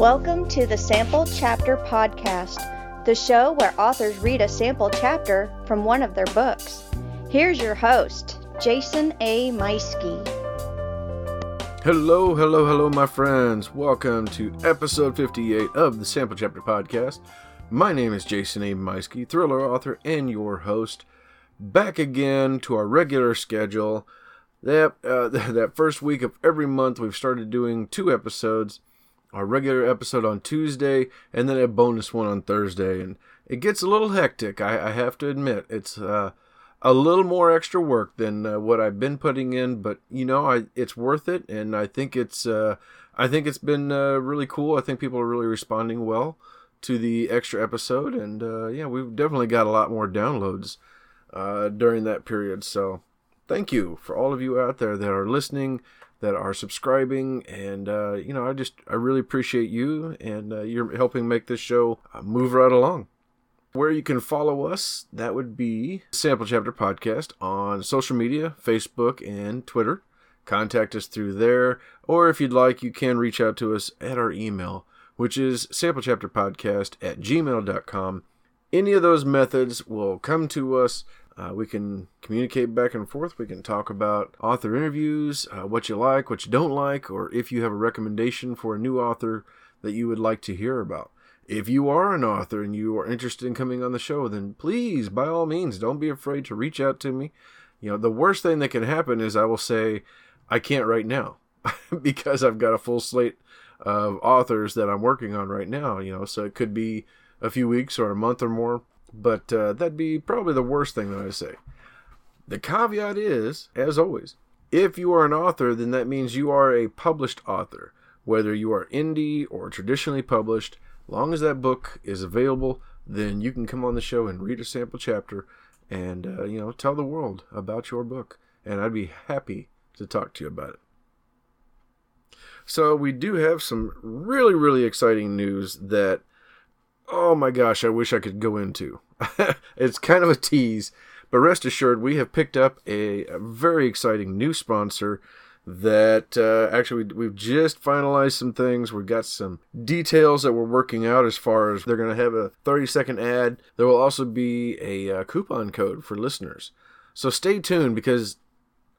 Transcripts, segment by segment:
Welcome to the Sample Chapter Podcast, the show where authors read a sample chapter from one of their books. Here's your host, Jason A. Meiske. Hello, hello, hello, my friends. Welcome to episode 58 of the Sample Chapter Podcast. My name is Jason A. Meiske, thriller author and your host. Back again to our regular schedule. That, uh, that first week of every month, we've started doing two episodes our regular episode on Tuesday, and then a bonus one on Thursday. And it gets a little hectic, I, I have to admit. It's uh, a little more extra work than uh, what I've been putting in, but you know, I it's worth it, and I think it's uh, I think it's been uh, really cool. I think people are really responding well to the extra episode, and uh, yeah, we've definitely got a lot more downloads uh, during that period. So, thank you for all of you out there that are listening that are subscribing and uh, you know i just i really appreciate you and uh, you're helping make this show uh, move right along. Where you can follow us that would be sample chapter podcast on social media facebook and twitter. Contact us through there or if you'd like you can reach out to us at our email which is samplechapterpodcast at gmail.com any of those methods will come to us uh, we can communicate back and forth. We can talk about author interviews, uh, what you like, what you don't like, or if you have a recommendation for a new author that you would like to hear about. If you are an author and you are interested in coming on the show, then please, by all means, don't be afraid to reach out to me. You know, the worst thing that can happen is I will say, I can't right now because I've got a full slate of authors that I'm working on right now, you know, so it could be a few weeks or a month or more but uh, that'd be probably the worst thing that I say. The caveat is, as always, if you are an author, then that means you are a published author. Whether you are indie or traditionally published, long as that book is available, then you can come on the show and read a sample chapter and uh, you know tell the world about your book and i'd be happy to talk to you about it so we do have some really really exciting news that oh my gosh, I wish I could go into. it's kind of a tease, but rest assured, we have picked up a, a very exciting new sponsor that uh, actually we, have just finalized some things. We've got some details that we're working out as far as they're going to have a 30 second ad. There will also be a uh, coupon code for listeners. So stay tuned because,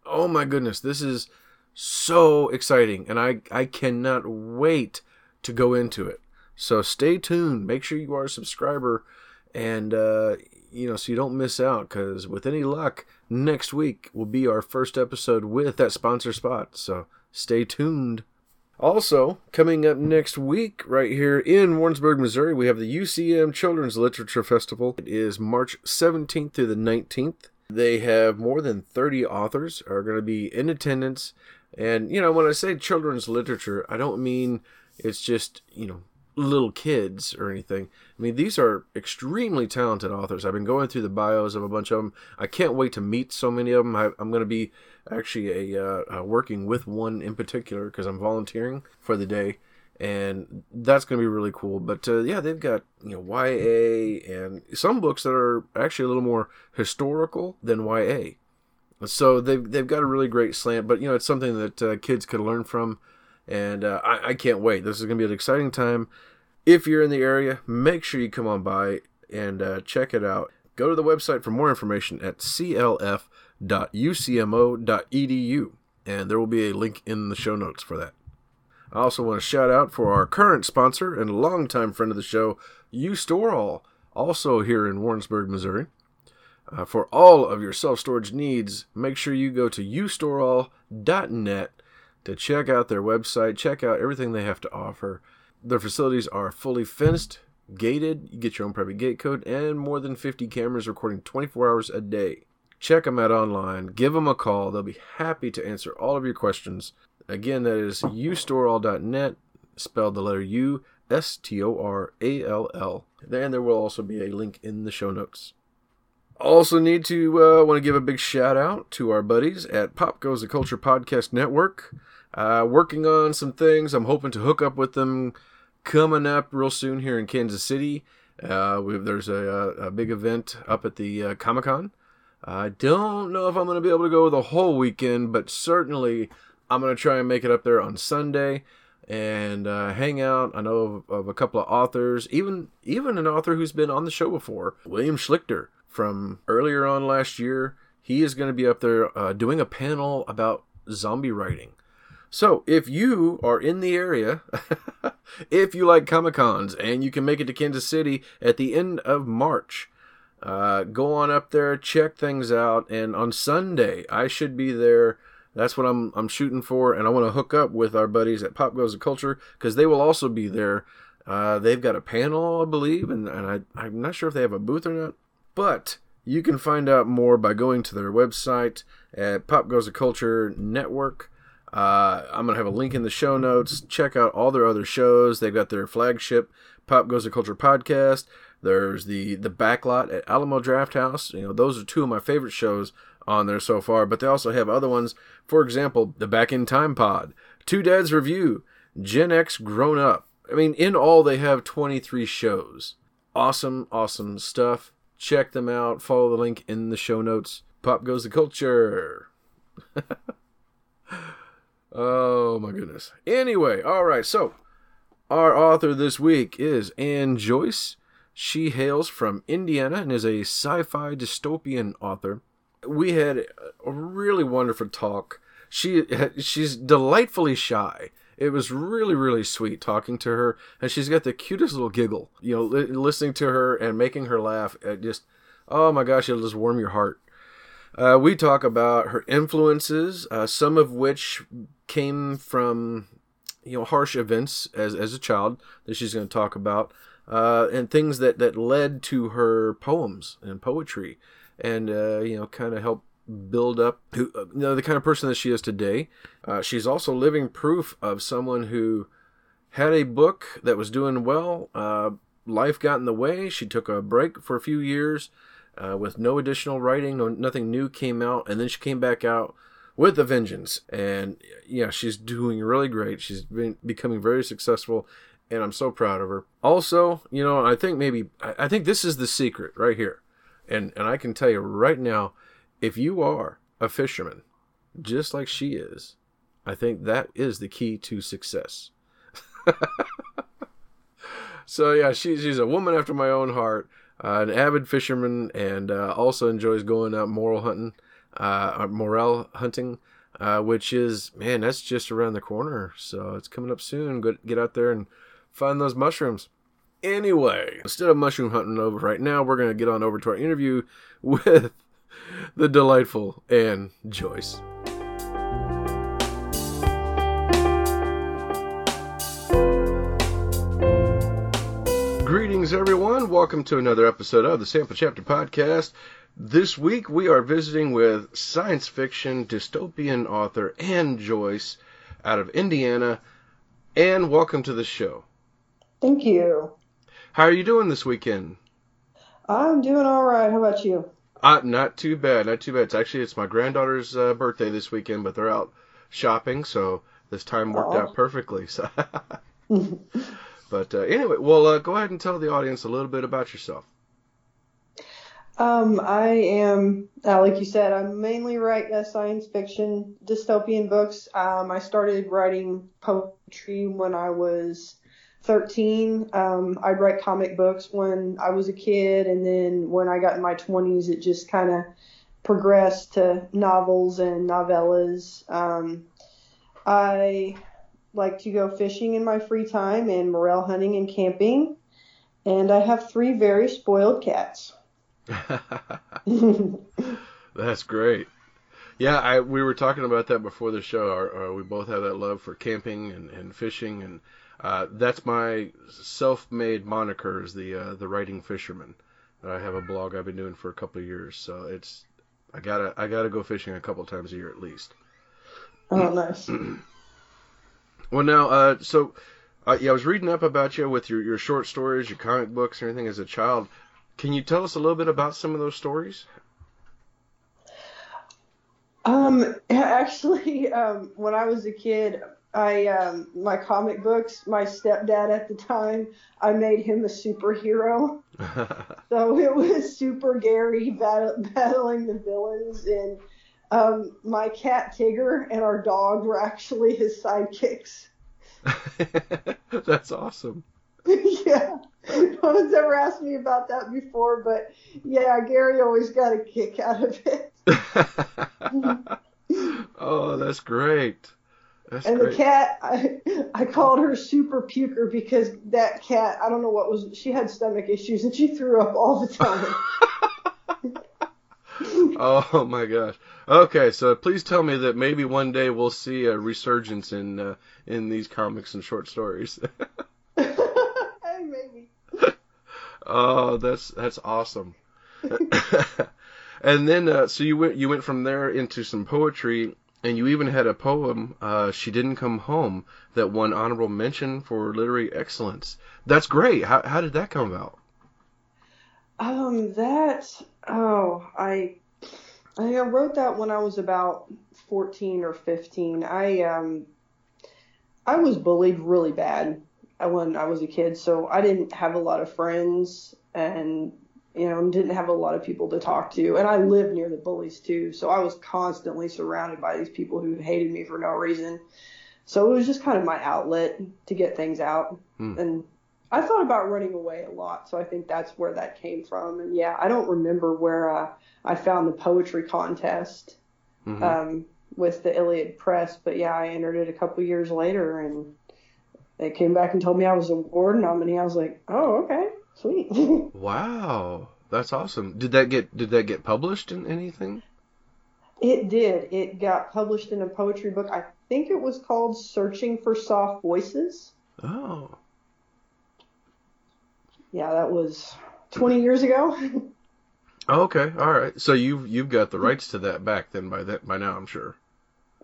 oh my goodness, this is so exciting and I, I cannot wait to go into it. So stay tuned. Make sure you are a subscriber, and uh, you know so you don't miss out. Because with any luck, next week will be our first episode with that sponsor spot. So stay tuned. Also, coming up next week, right here in Warrensburg, Missouri, we have the UCM Children's Literature Festival. It is March 17th through the 19th. They have more than 30 authors are going to be in attendance. And, you know, when I say children's literature, I don't mean it's just, you know, little kids or anything. I mean, these are extremely talented authors. I've been going through the bios of a bunch of them. I can't wait to meet so many of them. I, am going to be actually a uh, uh, working with one in particular because I'm volunteering for the day, and that's going to be really cool. But uh, yeah, they've got you know YA and some books that are actually a little more historical than YA. So they've they've got a really great slant, but you know it's something that uh, kids could learn from and uh, I, I can't wait. This is going to be an exciting time. If you're in the area, make sure you come on by and uh, check it out. Go to the website for more information at clf.ucmo.edu, and there will be a link in the show notes for that. I also want to shout out for our current sponsor and longtime friend of the show, U-Stor-All, also here in Warrensburg, Missouri. Uh, for all of your self storage needs, make sure you go to ustorall.net to check out their website, check out everything they have to offer. Their facilities are fully fenced, gated, you get your own private gate code, and more than 50 cameras recording 24 hours a day. Check them out online, give them a call, they'll be happy to answer all of your questions. Again, that is ustorall.net, spelled the letter U, S T O R A L L. And there will also be a link in the show notes. Also, need to uh, want to give a big shout out to our buddies at Pop Goes the Culture Podcast Network. Uh, working on some things. I'm hoping to hook up with them coming up real soon here in Kansas City. Uh, there's a, a, big event up at the uh, Comic Con. I don't know if I'm going to be able to go the whole weekend, but certainly I'm going to try and make it up there on Sunday. and uh, hang out. I know of, of, a couple of authors, even even an author who's been on the show before, William Schlichter from earlier on last year. He is going to be up there uh, doing a panel about zombie writing. So, if you are in the area, if you like Comic Cons and you can make it to Kansas City at the end of March, uh, go on up there, check things out. And on Sunday, I should be there. That's what I'm I'm shooting for, and I want to hook up with our buddies at Pop Goes the Culture because they will also be there. Uh, they've got a panel, I believe, and, and I, I'm not sure if they have a booth or not. But you can find out more by going to their website at Pop Goes the Culture Network. Uh, I'm going to have a link in the show notes. Check out all their other shows. They've got their flagship Pop Goes the Culture podcast. There's the the backlot at Alamo Drafthouse. You know, those are two of my favorite shows on there so far. But they also have other ones. For example, the Back in Time Pod, Two Dads Review, Gen X Grown Up. I mean, in all, they have 23 shows. Awesome, awesome stuff. Check them out. Follow the link in the show notes. Pop goes the culture. Oh my goodness. Anyway, all right. So, our author this week is Anne Joyce. She hails from Indiana and is a sci-fi dystopian author. We had a really wonderful talk. She she's delightfully shy. It was really really sweet talking to her, and she's got the cutest little giggle. You know, li- listening to her and making her laugh. It just, oh my gosh, it'll just warm your heart. Uh, we talk about her influences, uh, some of which came from you know harsh events as as a child that she's going to talk about, uh, and things that that led to her poems and poetry, and uh, you know kind of help build up who uh, you know the kind of person that she is today. Uh, she's also living proof of someone who had a book that was doing well. life got in the way. She took a break for a few years uh, with no additional writing, no nothing new came out, and then she came back out with a vengeance. And yeah, she's doing really great. She's been becoming very successful, and I'm so proud of her. Also, you know, I think maybe I think this is the secret right here, and and I can tell you right now, if you are a fisherman, just like she is, I think that is the key to success. so yeah, she's she's a woman after my own heart uh, an avid fisherman and uh, also enjoys going out moral hunting, uh, morel hunting, uh, which is man, that's just around the corner. So it's coming up soon. Go, get out there and find those mushrooms. Anyway, instead of mushroom hunting over right now, we're gonna get on over to our interview with the delightful Anne Joyce. Everyone. Welcome to another episode of the Sample Chapter Podcast. This week we are visiting with science fiction dystopian author Anne Joyce out of Indiana. Anne, welcome to the show. Thank you. How are you doing this weekend? I'm doing all right. How about you? Uh, not too bad. Not too bad. It's actually it's my granddaughter's uh, birthday this weekend, but they're out shopping, so this time worked out perfectly. So. But uh, anyway, well, uh, go ahead and tell the audience a little bit about yourself. Um, I am, uh, like you said, I mainly write uh, science fiction, dystopian books. Um, I started writing poetry when I was 13. Um, I'd write comic books when I was a kid, and then when I got in my 20s, it just kind of progressed to novels and novellas. Um, I like to go fishing in my free time and morel hunting and camping. And I have three very spoiled cats. That's great. Yeah, I we were talking about that before the show. Our, our, we both have that love for camping and, and fishing, and uh, that's my self-made moniker is the uh, the writing fisherman. I have a blog I've been doing for a couple of years, so it's I gotta I gotta go fishing a couple times a year at least. Oh, nice. Well, now, uh, so uh, yeah, I was reading up about you with your, your short stories, your comic books, and everything as a child. Can you tell us a little bit about some of those stories? Um, actually, um, when I was a kid, I um, my comic books. My stepdad at the time, I made him a superhero. so it was Super Gary battling the villains, and um, my cat Tigger and our dog were actually his sidekicks. That's awesome. yeah. No one's ever asked me about that before, but yeah, Gary always got a kick out of it. oh, that's great. That's and great. the cat, I, I called her Super Puker because that cat, I don't know what was, she had stomach issues and she threw up all the time. Oh my gosh. Okay, so please tell me that maybe one day we'll see a resurgence in uh, in these comics and short stories. maybe. Oh, that's that's awesome. and then, uh, so you went you went from there into some poetry, and you even had a poem, uh, "She Didn't Come Home," that won honorable mention for literary excellence. That's great. How how did that come about? Um, that oh, I I wrote that when I was about 14 or 15. I um I was bullied really bad when I was a kid, so I didn't have a lot of friends and you know, didn't have a lot of people to talk to. And I lived near the bullies too, so I was constantly surrounded by these people who hated me for no reason. So it was just kind of my outlet to get things out. Hmm. And I thought about running away a lot, so I think that's where that came from. And yeah, I don't remember where uh, I found the poetry contest Mhm. um, with the Iliad Press, but yeah, I entered it a couple years later, and they came back and told me I was a award nominee. I was like, oh, okay, sweet. Wow, that's awesome. Did that get did that get published in anything? it did. It got published in a poetry book. I think it was called Searching for Soft Voices. Oh, Yeah, that was 20 years ago. okay, all right. So you've you've got the rights to that back then by that by now, I'm sure.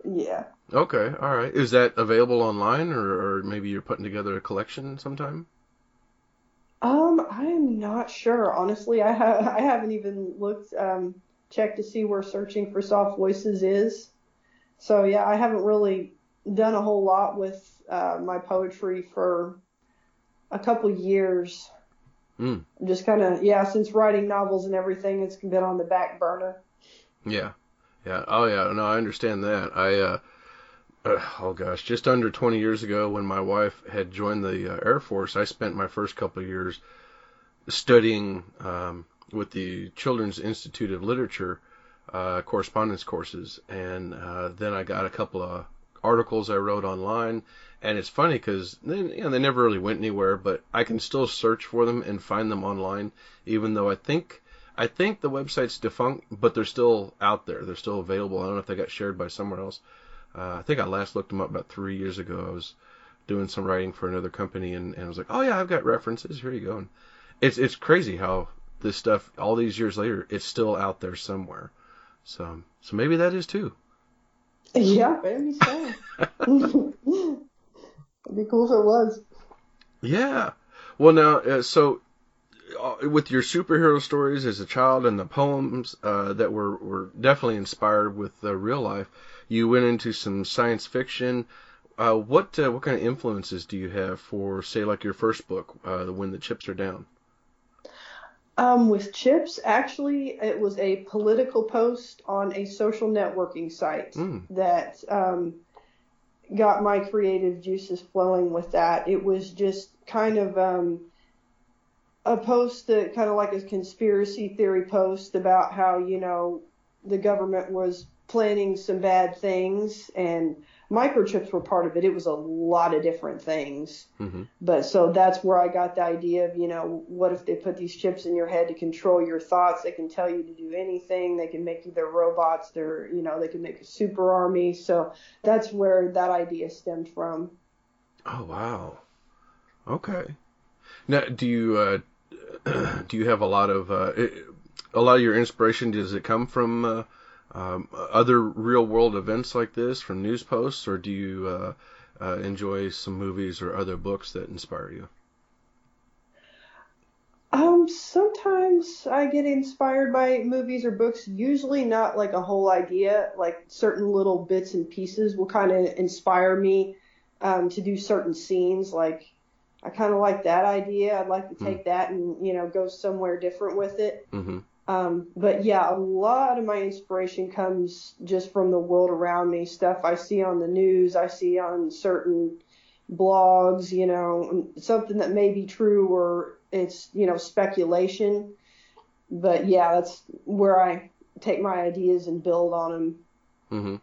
yeah. Okay, all right. Is that available online, or, or maybe you're putting together a collection sometime? Um, I am not sure. Honestly, I ha- I haven't even looked um checked to see where searching for soft voices is. So yeah, I haven't really done a whole lot with uh, my poetry for a couple years. Mm. Just kind of yeah, since writing novels and everything, it's been on the back burner. Yeah, yeah. Oh yeah. No, I understand that. I uh, uh, oh gosh, just under 20 years ago, when my wife had joined the uh, Air Force, I spent my first couple of years studying um, with the Children's Institute of Literature uh, correspondence courses, and uh, then I got a couple of articles I wrote online. And it's funny because you know, they never really went anywhere, but I can still search for them and find them online, even though I think I think the website's defunct, but they're still out there. They're still available. I don't know if they got shared by somewhere else. Uh, I think I last looked them up about three years ago. I was doing some writing for another company, and, and I was like, oh yeah, I've got references. Here you go. And it's it's crazy how this stuff all these years later it's still out there somewhere. So so maybe that is too. Yeah, maybe so. It'd be cool if it was. Yeah. Well, now, uh, so uh, with your superhero stories as a child and the poems uh, that were, were definitely inspired with uh, real life, you went into some science fiction. Uh, what uh, what kind of influences do you have for, say, like your first book, uh, When the Chips Are Down? Um, with Chips, actually, it was a political post on a social networking site Mm. that um, got my creative juices flowing with that. It was just kind of um, a post that kind of like a conspiracy theory post about how, you know, the government was planning some bad things and microchips were part of it. It was a lot of different things. hmm But so that's where I got the idea of, you know, what if they put these chips in your head to control your thoughts? They can tell you to do anything. They can make you their robots. They're, you know, they can make a super army. So that's where that idea stemmed from. Oh wow. Okay. Now, do you uh, do you have a lot of uh, a lot of your inspiration? Does it come from uh, um, other real world events like this, from news posts, or do you uh, uh, enjoy some movies or other books that inspire you? Um, sometimes I get inspired by movies or books, usually not like a whole idea, like certain little bits and pieces will kind of inspire me um, to do certain scenes. Like, I kind of like that idea. I'd like to take that and, you know, go somewhere different with it. hmm Um, but yeah, a lot of my inspiration comes just from the world around me, stuff I see on the news, I see on certain blogs, you know, something that may be true or it's, you know, speculation. But yeah, that's where I take my ideas and build on them. Mm-hmm.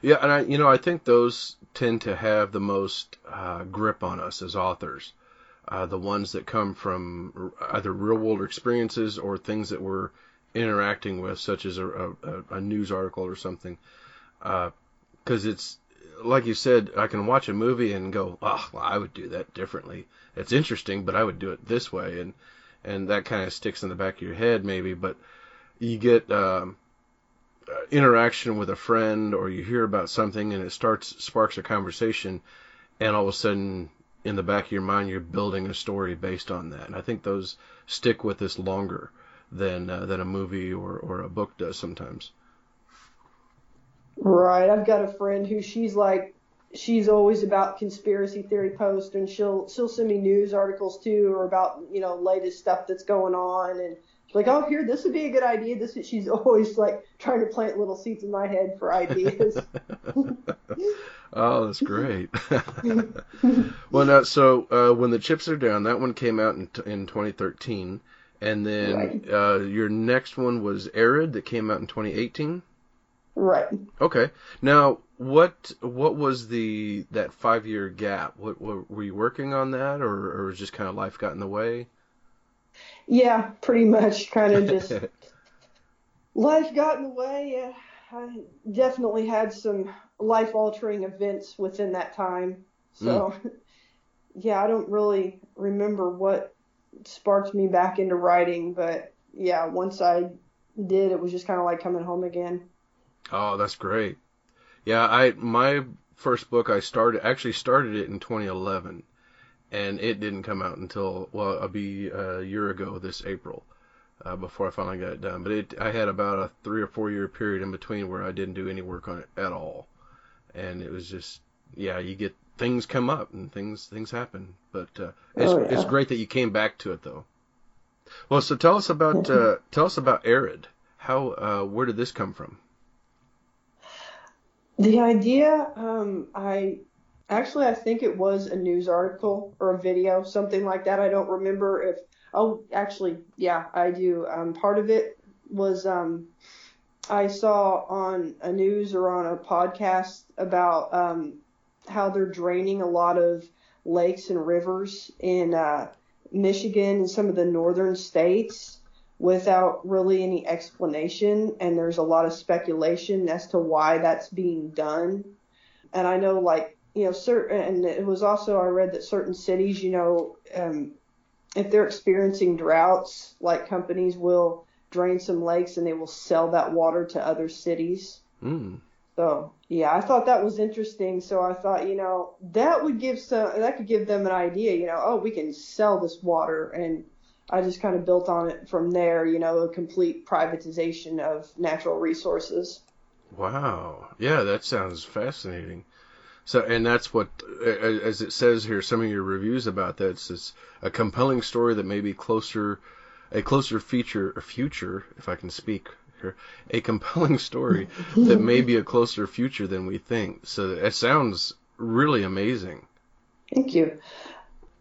Yeah, and I, you know, I think those tend to have the most uh, grip on us as authors. Uh, the ones that come from either real world experiences or things that we're interacting with, such as a, a, a news article or something. Because uh, it's like you said, I can watch a movie and go, "Oh, well, I would do that differently." It's interesting, but I would do it this way, and and that kind of sticks in the back of your head, maybe. But you get um, uh, interaction with a friend, or you hear about something, and it starts sparks a conversation, and all of a sudden, in the back of your mind, you're building a story based on that. And I think those stick with us longer than uh, than a movie or or a book does sometimes. Right. I've got a friend who she's like she's always about conspiracy theory posts and she'll she'll send me news articles too or about, you know, latest stuff that's going on and she's like, Oh here, this would be a good idea. This is, she's always like trying to plant little seeds in my head for ideas. oh, that's great. well, now, so uh, when the chips are down, that one came out in, in 2013, and then right. uh, your next one was Arid that came out in 2018. Right. Okay. Now, what what was the that five year gap? What, what, were you working on that, or or was just kind of life got in the way? Yeah, pretty much. Kind of just life got in the way. Yeah, I definitely had some life altering events within that time. So, mm. yeah, I don't really remember what sparked me back into writing, but yeah, once I did, it was just kind of like coming home again. Oh, that's great. Yeah, I my first book I started actually started it in 2011, and it didn't come out until well, it'll be a year ago this April. Uh, before I finally got it done, but it I had about a three or four year period in between where I didn't do any work on it at all, and it was just yeah, you get things come up and things things happen, but uh, it's oh, yeah. it's great that you came back to it though. Well, so tell us about uh, tell us about Arid. How uh, where did this come from? The idea, um, I actually I think it was a news article or a video, something like that. I don't remember if. Oh, actually, yeah, I do. Um, part of it was um, I saw on a news or on a podcast about um, how they're draining a lot of lakes and rivers in uh, Michigan and some of the northern states without really any explanation and there's a lot of speculation as to why that's being done and i know like you know certain and it was also i read that certain cities you know um if they're experiencing droughts like companies will drain some lakes and they will sell that water to other cities mm. so yeah i thought that was interesting so i thought you know that would give some that could give them an idea you know oh we can sell this water and I just kind of built on it from there, you know, a complete privatization of natural resources. Wow. Yeah, that sounds fascinating. So, and that's what, as it says here, some of your reviews about that, it's a compelling story that may be closer, a closer feature, or future, if I can speak here, a compelling story that may be a closer future than we think. So it sounds really amazing. Thank you.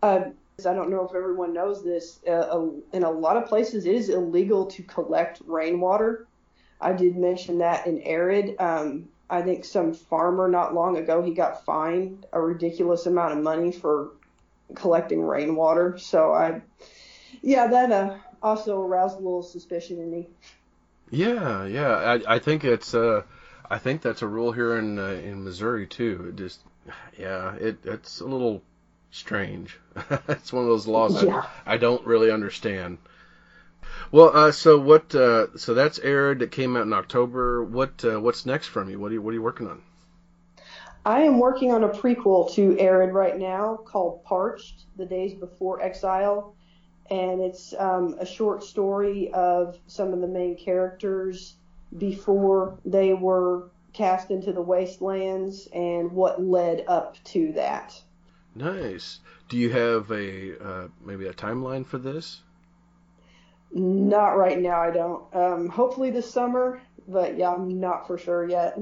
Uh, I don't know if everyone knows this. Uh, in a lot of places, it is illegal to collect rainwater. I did mention that in Arid. Um, I think some farmer not long ago he got fined a ridiculous amount of money for collecting rainwater. So I, yeah, that uh, also aroused a little suspicion in me. Yeah, yeah, I, I think it's uh, I think that's a rule here in uh, in Missouri too. It just, yeah, it it's a little strange. it's one of those laws yeah. I, I don't really understand. Well, uh, so what? Uh, so that's Arid. It came out in October. What? Uh, what's next from you? What are you What are you working on? I am working on a prequel to Arid right now called Parched: The Days Before Exile, and it's um, a short story of some of the main characters before they were cast into the wastelands and what led up to that. Nice. Do you have a uh, maybe a timeline for this? Not right now. I don't. Um, hopefully this summer, but yeah, I'm not for sure yet.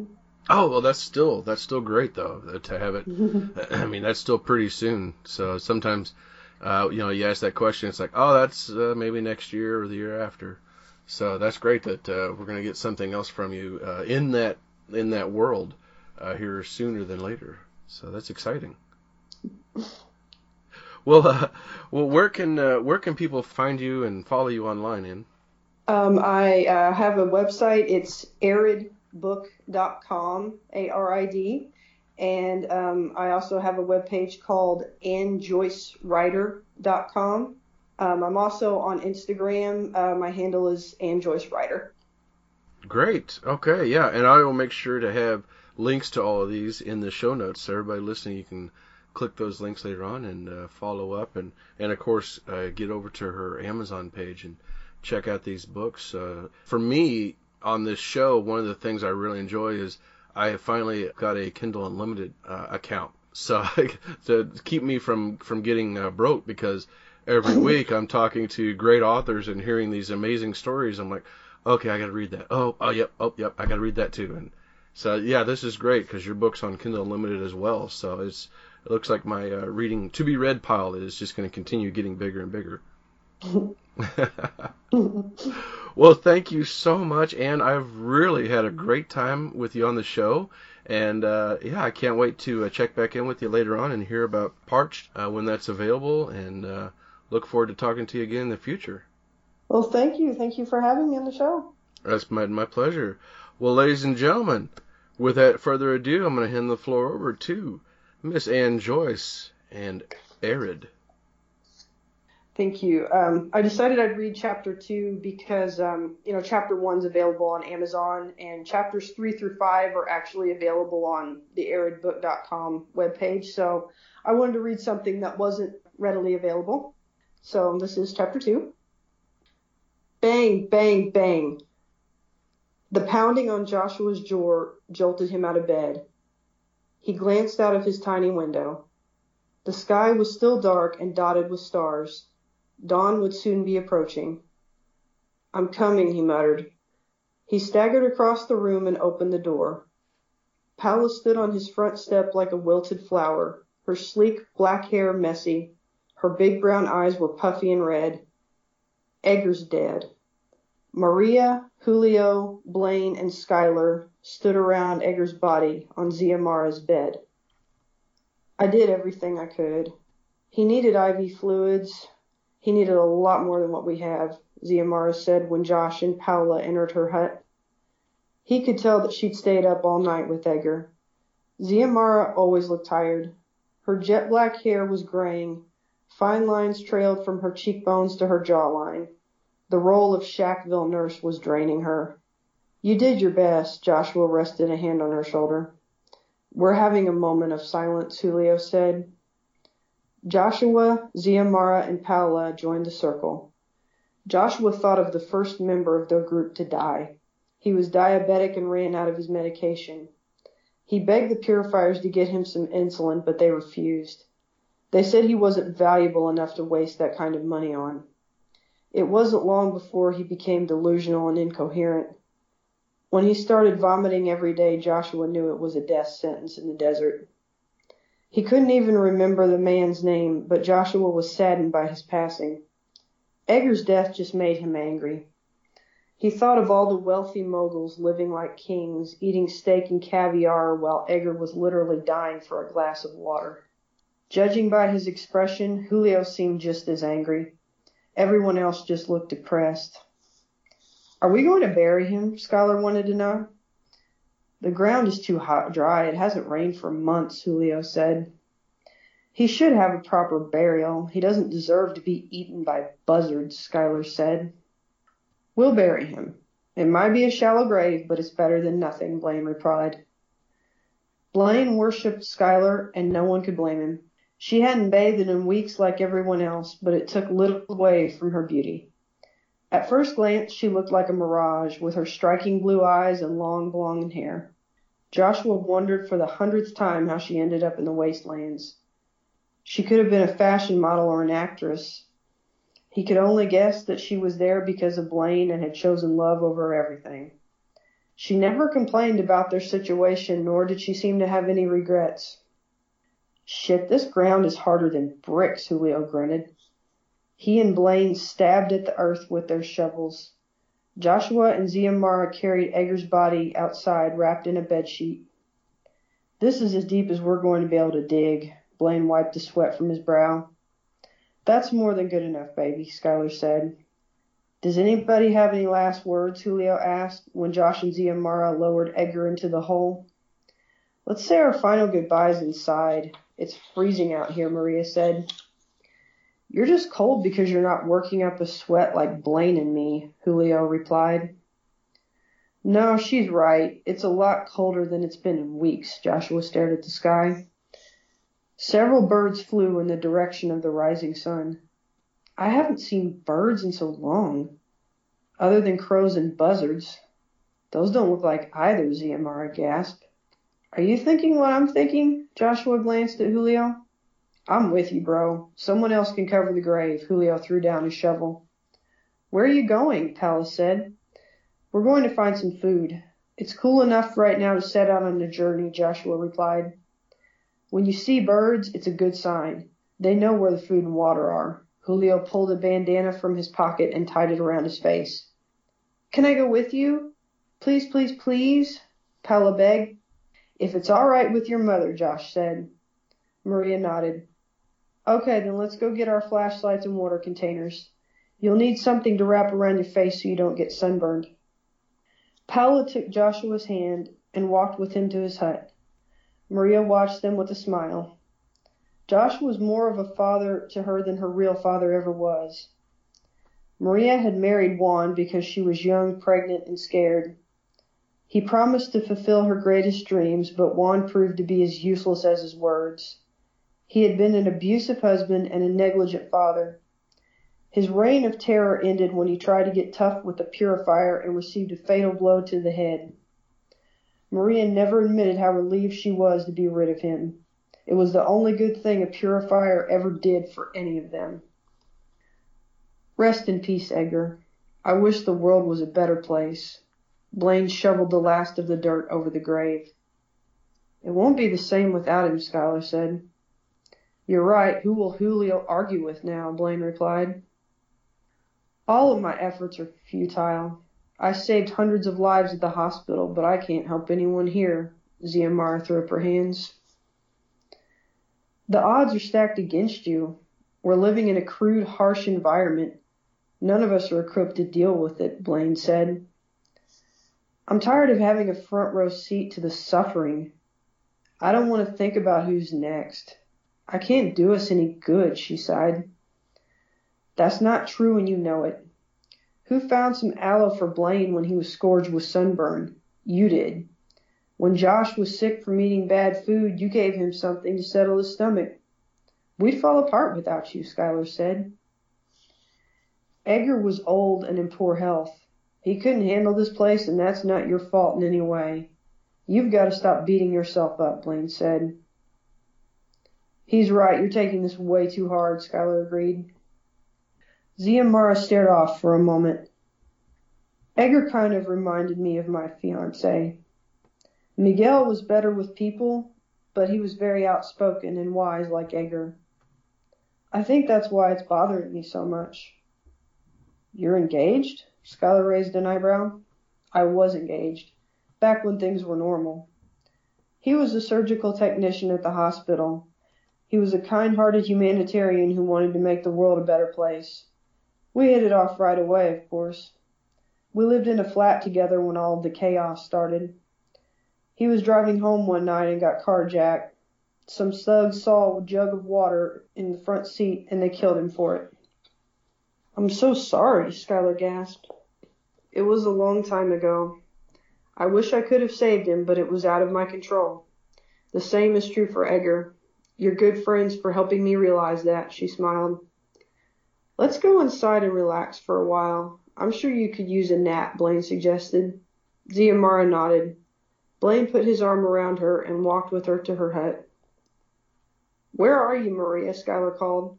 Oh well, that's still that's still great though to have it. I mean, that's still pretty soon. So sometimes, uh, you know, you ask that question, it's like, oh, that's uh, maybe next year or the year after. So that's great that uh, we're gonna get something else from you uh, in that in that world uh, here sooner than later. So that's exciting. Well, uh, well, where can uh, where can people find you and follow you online? In Um, I uh, have a website. It's aridbook.com, A-R-I-D, and um, I also have a webpage called AnnJoyceWriter.com. Um, I'm also on Instagram. Uh, my handle is Ann Joyce Writer. great, okay, yeah, and I will make sure to have links to all of these in the show notes. So everybody listening, you can click those links later on and uh, follow up, and and of course uh, get over to her Amazon page and check out these books. Uh, for me, on this show, one of the things I really enjoy is I have finally got a Kindle Unlimited uh, account, so to keep me from from getting uh, broke because every week I'm talking to great authors and hearing these amazing stories. I'm like, okay, I got to read that. Oh, oh, yep, oh, yep, I got to read that too. And so yeah, this is great because your book's on Kindle Unlimited as well. So it's it looks like my uh, reading to be read pile is just going to continue getting bigger and bigger. well, thank you so much, and I've really had a great time with you on the show. And uh, yeah, I can't wait to uh, check back in with you later on and hear about Parched uh, when that's available. And uh, look forward to talking to you again in the future. Well, thank you. Thank you for having me on the show. That's my my pleasure. Well, ladies and gentlemen, without further ado, I'm going to hand the floor over to Miss Anne Joyce and Arid. Thank you. Um, I decided I'd read chapter two because, um, you know, chapter one's available on Amazon and chapters three through five are actually available on the aridbook.com webpage. So I wanted to read something that wasn't readily available. So this is chapter two. Bang, bang, bang. The pounding on Joshua's jaw jolted him out of bed. He glanced out of his tiny window. The sky was still dark and dotted with stars. Dawn would soon be approaching. I'm coming, he muttered. He staggered across the room and opened the door. Paula stood on his front step like a wilted flower, her sleek black hair messy. Her big brown eyes were puffy and red. Edgar's dead. Maria, Julio, Blaine, and Schuyler stood around Edgar's body on Ziamara's bed. I did everything I could. He needed IV fluids. He needed a lot more than what we have, Ziamara said when Josh and Paula entered her hut. He could tell that she'd stayed up all night with Edgar. Ziamara always looked tired. Her jet black hair was graying. Fine lines trailed from her cheekbones to her jawline. The role of Shackville nurse was draining her. You did your best, Joshua rested a hand on her shoulder. We're having a moment of silence, Julio said. Joshua, Ziamara, and Paula joined the circle. Joshua thought of the first member of their group to die. He was diabetic and ran out of his medication. He begged the purifiers to get him some insulin, but they refused. They said he wasn't valuable enough to waste that kind of money on. It wasn't long before he became delusional and incoherent. When he started vomiting every day, Joshua knew it was a death sentence in the desert. He couldn't even remember the man's name, but Joshua was saddened by his passing. Edgar's death just made him angry. He thought of all the wealthy moguls living like kings, eating steak and caviar while Edgar was literally dying for a glass of water. Judging by his expression, Julio seemed just as angry. Everyone else just looked depressed. Are we going to bury him? Schuyler wanted to know. The ground is too hot, dry. It hasn't rained for months, Julio said. He should have a proper burial. He doesn't deserve to be eaten by buzzards, Schuyler said. We'll bury him. It might be a shallow grave, but it's better than nothing, Blaine replied. Blaine worshipped Schuyler, and no one could blame him. She hadn't bathed in weeks like everyone else, but it took little away from her beauty. At first glance she looked like a mirage, with her striking blue eyes and long blonde hair. Joshua wondered for the hundredth time how she ended up in the wastelands. She could have been a fashion model or an actress. He could only guess that she was there because of Blaine and had chosen love over everything. She never complained about their situation, nor did she seem to have any regrets. Shit, this ground is harder than bricks, Julio grunted. He and Blaine stabbed at the earth with their shovels. Joshua and Ziamara carried Edgar's body outside wrapped in a bedsheet. This is as deep as we're going to be able to dig. Blaine wiped the sweat from his brow. That's more than good enough, baby, Skylar said. Does anybody have any last words? Julio asked when Josh and Ziamara lowered Edgar into the hole. Let's say our final goodbyes inside. It's freezing out here, Maria said. You're just cold because you're not working up a sweat like Blaine and me, Julio replied. No, she's right. It's a lot colder than it's been in weeks. Joshua stared at the sky. Several birds flew in the direction of the rising sun. I haven't seen birds in so long. Other than crows and buzzards. Those don't look like either, Ziamara gasped. Are you thinking what I'm thinking? Joshua glanced at Julio. I'm with you, bro. Someone else can cover the grave. Julio threw down his shovel. Where are you going? Paula said. We're going to find some food. It's cool enough right now to set out on a journey, Joshua replied. When you see birds, it's a good sign. They know where the food and water are. Julio pulled a bandana from his pocket and tied it around his face. Can I go with you? Please, please, please, Paula begged. If it's all right with your mother, Josh said. Maria nodded. Okay, then let's go get our flashlights and water containers. You'll need something to wrap around your face so you don't get sunburned. Paula took Joshua's hand and walked with him to his hut. Maria watched them with a smile. Joshua was more of a father to her than her real father ever was. Maria had married Juan because she was young, pregnant, and scared. He promised to fulfill her greatest dreams, but Juan proved to be as useless as his words. He had been an abusive husband and a negligent father. His reign of terror ended when he tried to get tough with a purifier and received a fatal blow to the head. Maria never admitted how relieved she was to be rid of him. It was the only good thing a purifier ever did for any of them. Rest in peace, Edgar. I wish the world was a better place. Blaine shoveled the last of the dirt over the grave. It won't be the same without him, Skylar said. You're right. Who will Julio argue with now? Blaine replied. All of my efforts are futile. I saved hundreds of lives at the hospital, but I can't help anyone here. Ziamara threw up her hands. The odds are stacked against you. We're living in a crude, harsh environment. None of us are equipped to deal with it, Blaine said. I'm tired of having a front row seat to the suffering. I don't want to think about who's next. I can't do us any good, she sighed. That's not true and you know it. Who found some aloe for Blaine when he was scourged with sunburn? You did. When Josh was sick from eating bad food, you gave him something to settle his stomach. We'd fall apart without you, Skylar said. Edgar was old and in poor health. He couldn't handle this place, and that's not your fault in any way. You've got to stop beating yourself up, Blaine said. He's right. You're taking this way too hard, Skylar agreed. Ziamara stared off for a moment. Edgar kind of reminded me of my fiance. Miguel was better with people, but he was very outspoken and wise like Edgar. I think that's why it's bothering me so much. You're engaged? Skylar raised an eyebrow. I was engaged, back when things were normal. He was a surgical technician at the hospital, he was a kind-hearted humanitarian who wanted to make the world a better place. We hit it off right away, of course. We lived in a flat together when all the chaos started. He was driving home one night and got carjacked. Some thugs saw a jug of water in the front seat and they killed him for it. I'm so sorry, Skylar gasped. It was a long time ago. I wish I could have saved him, but it was out of my control. The same is true for Edgar. You're good friends for helping me realize that, she smiled. Let's go inside and relax for a while. I'm sure you could use a nap, Blaine suggested. Ziamara nodded. Blaine put his arm around her and walked with her to her hut. Where are you, Maria? Skylar called.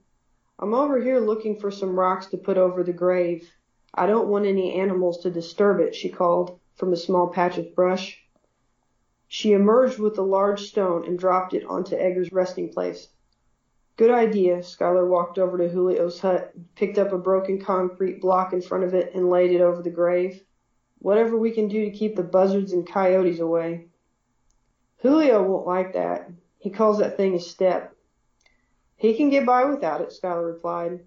I'm over here looking for some rocks to put over the grave. I don't want any animals to disturb it, she called. from a small patch of brush. She emerged with a large stone and dropped it onto Edgar's resting place. Good idea. Skylar walked over to Julio's hut, picked up a broken concrete block in front of it, and laid it over the grave. Whatever we can do to keep the buzzards and coyotes away. Julio won't like that. He calls that thing a step. He can get by without it, Skylar replied.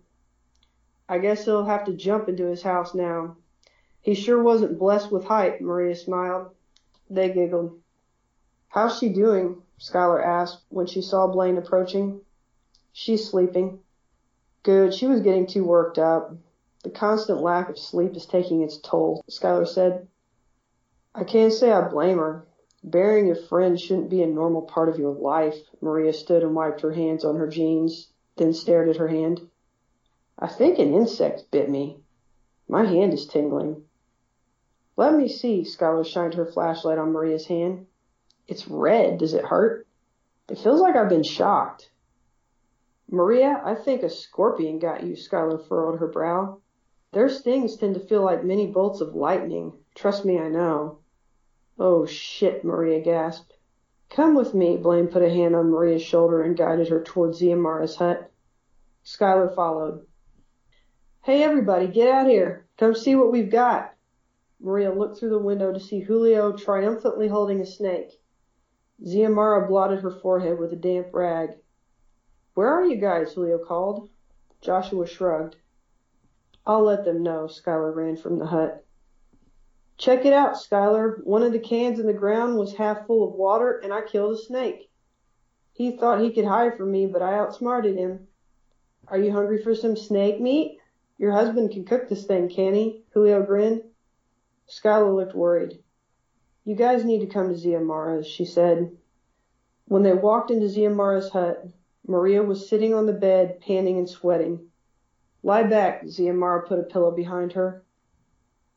I guess he'll have to jump into his house now. He sure wasn't blessed with height, Maria smiled. They giggled. How's she doing? Skylar asked when she saw Blaine approaching. She's sleeping. Good. She was getting too worked up. The constant lack of sleep is taking its toll, Skylar said. I can't say I blame her. Burying a friend shouldn't be a normal part of your life. Maria stood and wiped her hands on her jeans, then stared at her hand. I think an insect bit me. My hand is tingling. Let me see. Skylar shined her flashlight on Maria's hand. It's red. Does it hurt? It feels like I've been shocked. Maria, I think a scorpion got you, Skylar furrowed her brow. Their stings tend to feel like many bolts of lightning. Trust me, I know. Oh, shit, Maria gasped. Come with me. Blaine put a hand on Maria's shoulder and guided her towards Ziamara's hut. Skylar followed. Hey, everybody, get out here. Come see what we've got. Maria looked through the window to see Julio triumphantly holding a snake. Ziamara blotted her forehead with a damp rag. Where are you guys? Julio called. Joshua shrugged. I'll let them know. Skylar ran from the hut. Check it out, Skylar. One of the cans in the ground was half full of water, and I killed a snake. He thought he could hide from me, but I outsmarted him. Are you hungry for some snake meat? Your husband can cook this thing, can he? Julio grinned. Skylar looked worried. You guys need to come to Ziamara's, she said. When they walked into Ziamara's hut, Maria was sitting on the bed, panting and sweating. Lie back, Ziamara put a pillow behind her.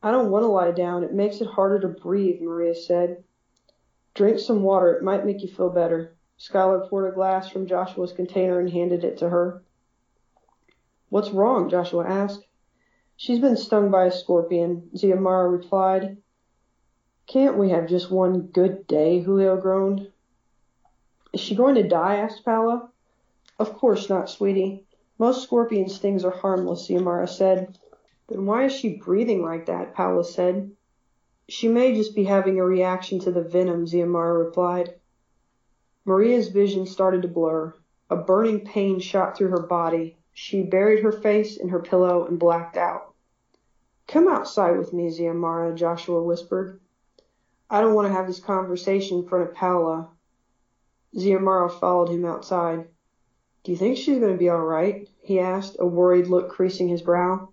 I don't want to lie down. It makes it harder to breathe, Maria said. Drink some water. It might make you feel better. Skylar poured a glass from Joshua's container and handed it to her. What's wrong? Joshua asked. She's been stung by a scorpion, Ziamara replied. Can't we have just one good day? Julio groaned. Is she going to die? asked Paula. Of course not, sweetie. Most scorpion stings are harmless, Ziamara said. Then why is she breathing like that? Paula said. She may just be having a reaction to the venom, Ziamara replied. Maria's vision started to blur. A burning pain shot through her body. She buried her face in her pillow and blacked out. Come outside with me, Ziamara, Joshua whispered. I don't want to have this conversation in front of Paula. Ziamara followed him outside. Do you think she's going to be all right? he asked, a worried look creasing his brow.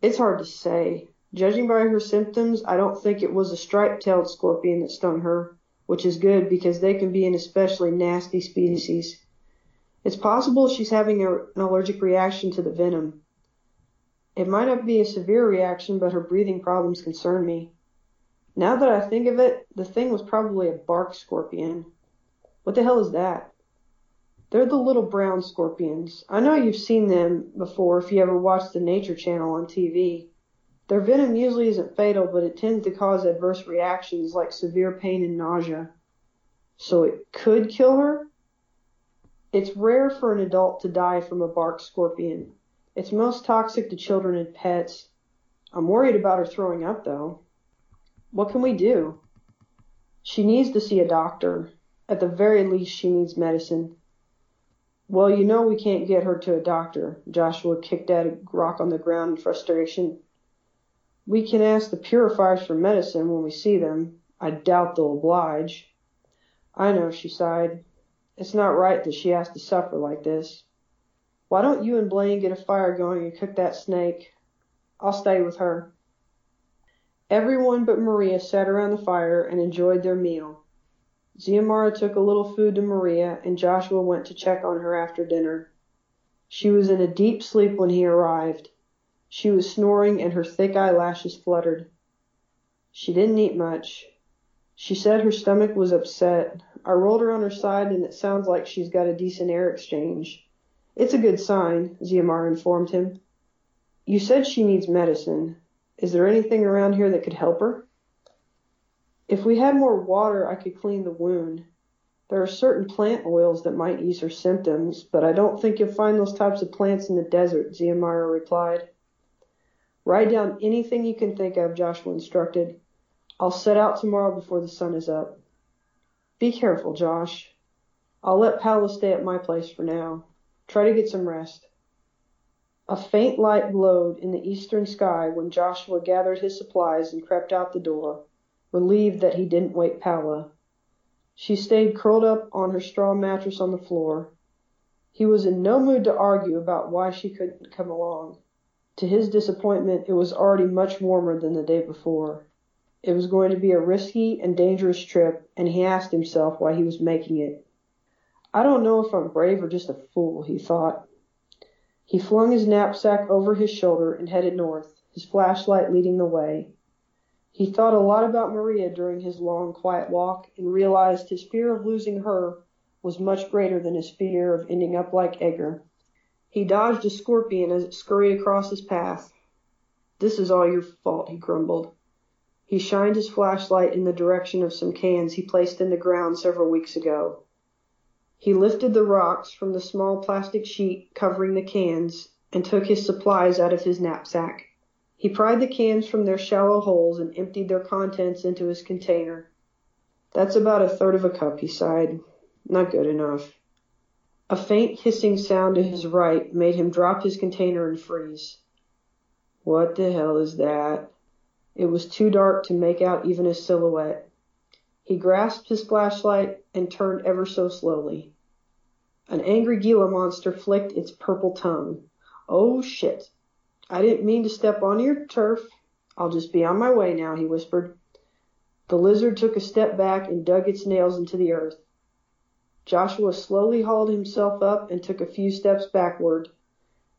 It's hard to say. Judging by her symptoms, I don't think it was a striped-tailed scorpion that stung her, which is good because they can be an especially nasty species. It's possible she's having a, an allergic reaction to the venom. It might not be a severe reaction, but her breathing problems concern me. Now that I think of it, the thing was probably a bark scorpion. What the hell is that? They're the little brown scorpions. I know you've seen them before if you ever watched the Nature Channel on TV. Their venom usually isn't fatal, but it tends to cause adverse reactions like severe pain and nausea. So it could kill her? It's rare for an adult to die from a bark scorpion. It's most toxic to children and pets. I'm worried about her throwing up though. What can we do? She needs to see a doctor. At the very least, she needs medicine. Well, you know we can't get her to a doctor. Joshua kicked at a rock on the ground in frustration. We can ask the purifiers for medicine when we see them. I doubt they'll oblige. I know, she sighed. It's not right that she has to suffer like this. Why don't you and Blaine get a fire going and cook that snake? I'll stay with her. Everyone but Maria sat around the fire and enjoyed their meal. Ziamara took a little food to Maria, and Joshua went to check on her after dinner. She was in a deep sleep when he arrived. She was snoring and her thick eyelashes fluttered. She didn't eat much. She said her stomach was upset. I rolled her on her side and it sounds like she's got a decent air exchange. It's a good sign, Ziamara informed him. You said she needs medicine. Is there anything around here that could help her? If we had more water, I could clean the wound. There are certain plant oils that might ease her symptoms, but I don't think you'll find those types of plants in the desert, Ziamara replied. Write down anything you can think of, Joshua instructed. I'll set out tomorrow before the sun is up. Be careful, Josh. I'll let Paula stay at my place for now. Try to get some rest. A faint light glowed in the eastern sky when Joshua gathered his supplies and crept out the door, relieved that he didn't wake Paula. She stayed curled up on her straw mattress on the floor. He was in no mood to argue about why she couldn't come along. To his disappointment, it was already much warmer than the day before. It was going to be a risky and dangerous trip, and he asked himself why he was making it. I don't know if I'm brave or just a fool, he thought. He flung his knapsack over his shoulder and headed north, his flashlight leading the way. He thought a lot about Maria during his long, quiet walk and realized his fear of losing her was much greater than his fear of ending up like Edgar. He dodged a scorpion as it scurried across his path. This is all your fault, he grumbled. He shined his flashlight in the direction of some cans he placed in the ground several weeks ago. He lifted the rocks from the small plastic sheet covering the cans and took his supplies out of his knapsack. He pried the cans from their shallow holes and emptied their contents into his container. That's about a third of a cup, he sighed. Not good enough. A faint hissing sound to his right made him drop his container and freeze. What the hell is that? It was too dark to make out even a silhouette. He grasped his flashlight and turned ever so slowly. An angry Gila monster flicked its purple tongue. Oh shit. I didn't mean to step on your turf. I'll just be on my way now, he whispered. The lizard took a step back and dug its nails into the earth. Joshua slowly hauled himself up and took a few steps backward.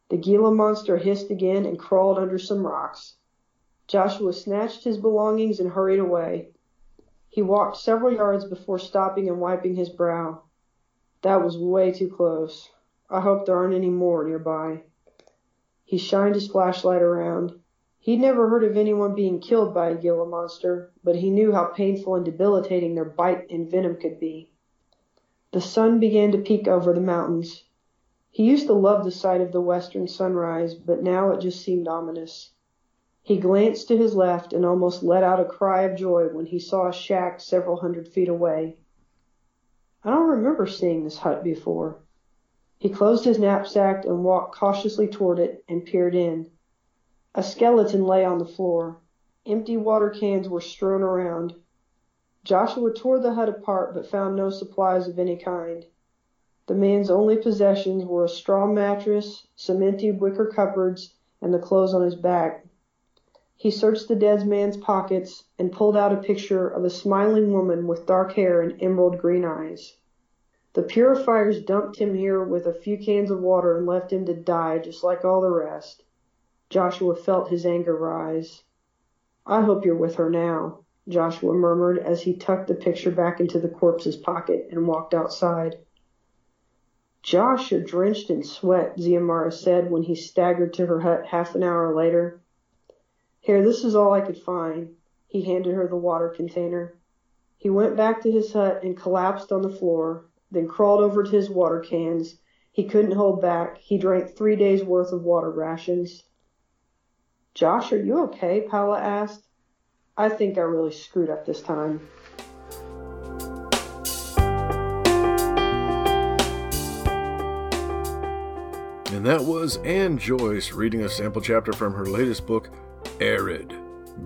The Gila monster hissed again and crawled under some rocks. Joshua snatched his belongings and hurried away. He walked several yards before stopping and wiping his brow. That was way too close. I hope there aren't any more nearby. He shined his flashlight around. He'd never heard of anyone being killed by a Gila monster, but he knew how painful and debilitating their bite and venom could be. The sun began to peek over the mountains. He used to love the sight of the western sunrise, but now it just seemed ominous. He glanced to his left and almost let out a cry of joy when he saw a shack several hundred feet away. I don't remember seeing this hut before. He closed his knapsack and walked cautiously toward it and peered in. A skeleton lay on the floor. Empty water cans were strewn around. Joshua tore the hut apart but found no supplies of any kind. The man's only possessions were a straw mattress, cemented wicker cupboards, and the clothes on his back. He searched the dead man's pockets and pulled out a picture of a smiling woman with dark hair and emerald green eyes. The purifiers dumped him here with a few cans of water and left him to die just like all the rest. Joshua felt his anger rise. I hope you're with her now. Joshua murmured as he tucked the picture back into the corpse's pocket and walked outside. Josh, you're drenched in sweat, Ziamara said when he staggered to her hut half an hour later. Here, this is all I could find. He handed her the water container. He went back to his hut and collapsed on the floor, then crawled over to his water cans. He couldn't hold back. He drank three days' worth of water rations. Josh, are you okay? Paula asked. I think I really screwed up this time. And that was Anne Joyce reading a sample chapter from her latest book, Arid.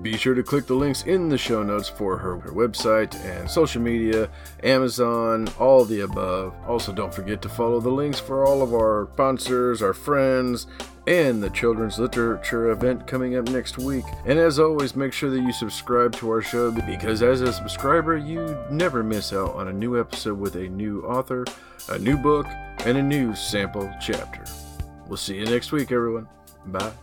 Be sure to click the links in the show notes for her, her website and social media, Amazon, all the above. Also, don't forget to follow the links for all of our sponsors, our friends, and the children's literature event coming up next week. And as always, make sure that you subscribe to our show because as a subscriber, you never miss out on a new episode with a new author, a new book, and a new sample chapter. We'll see you next week, everyone. Bye.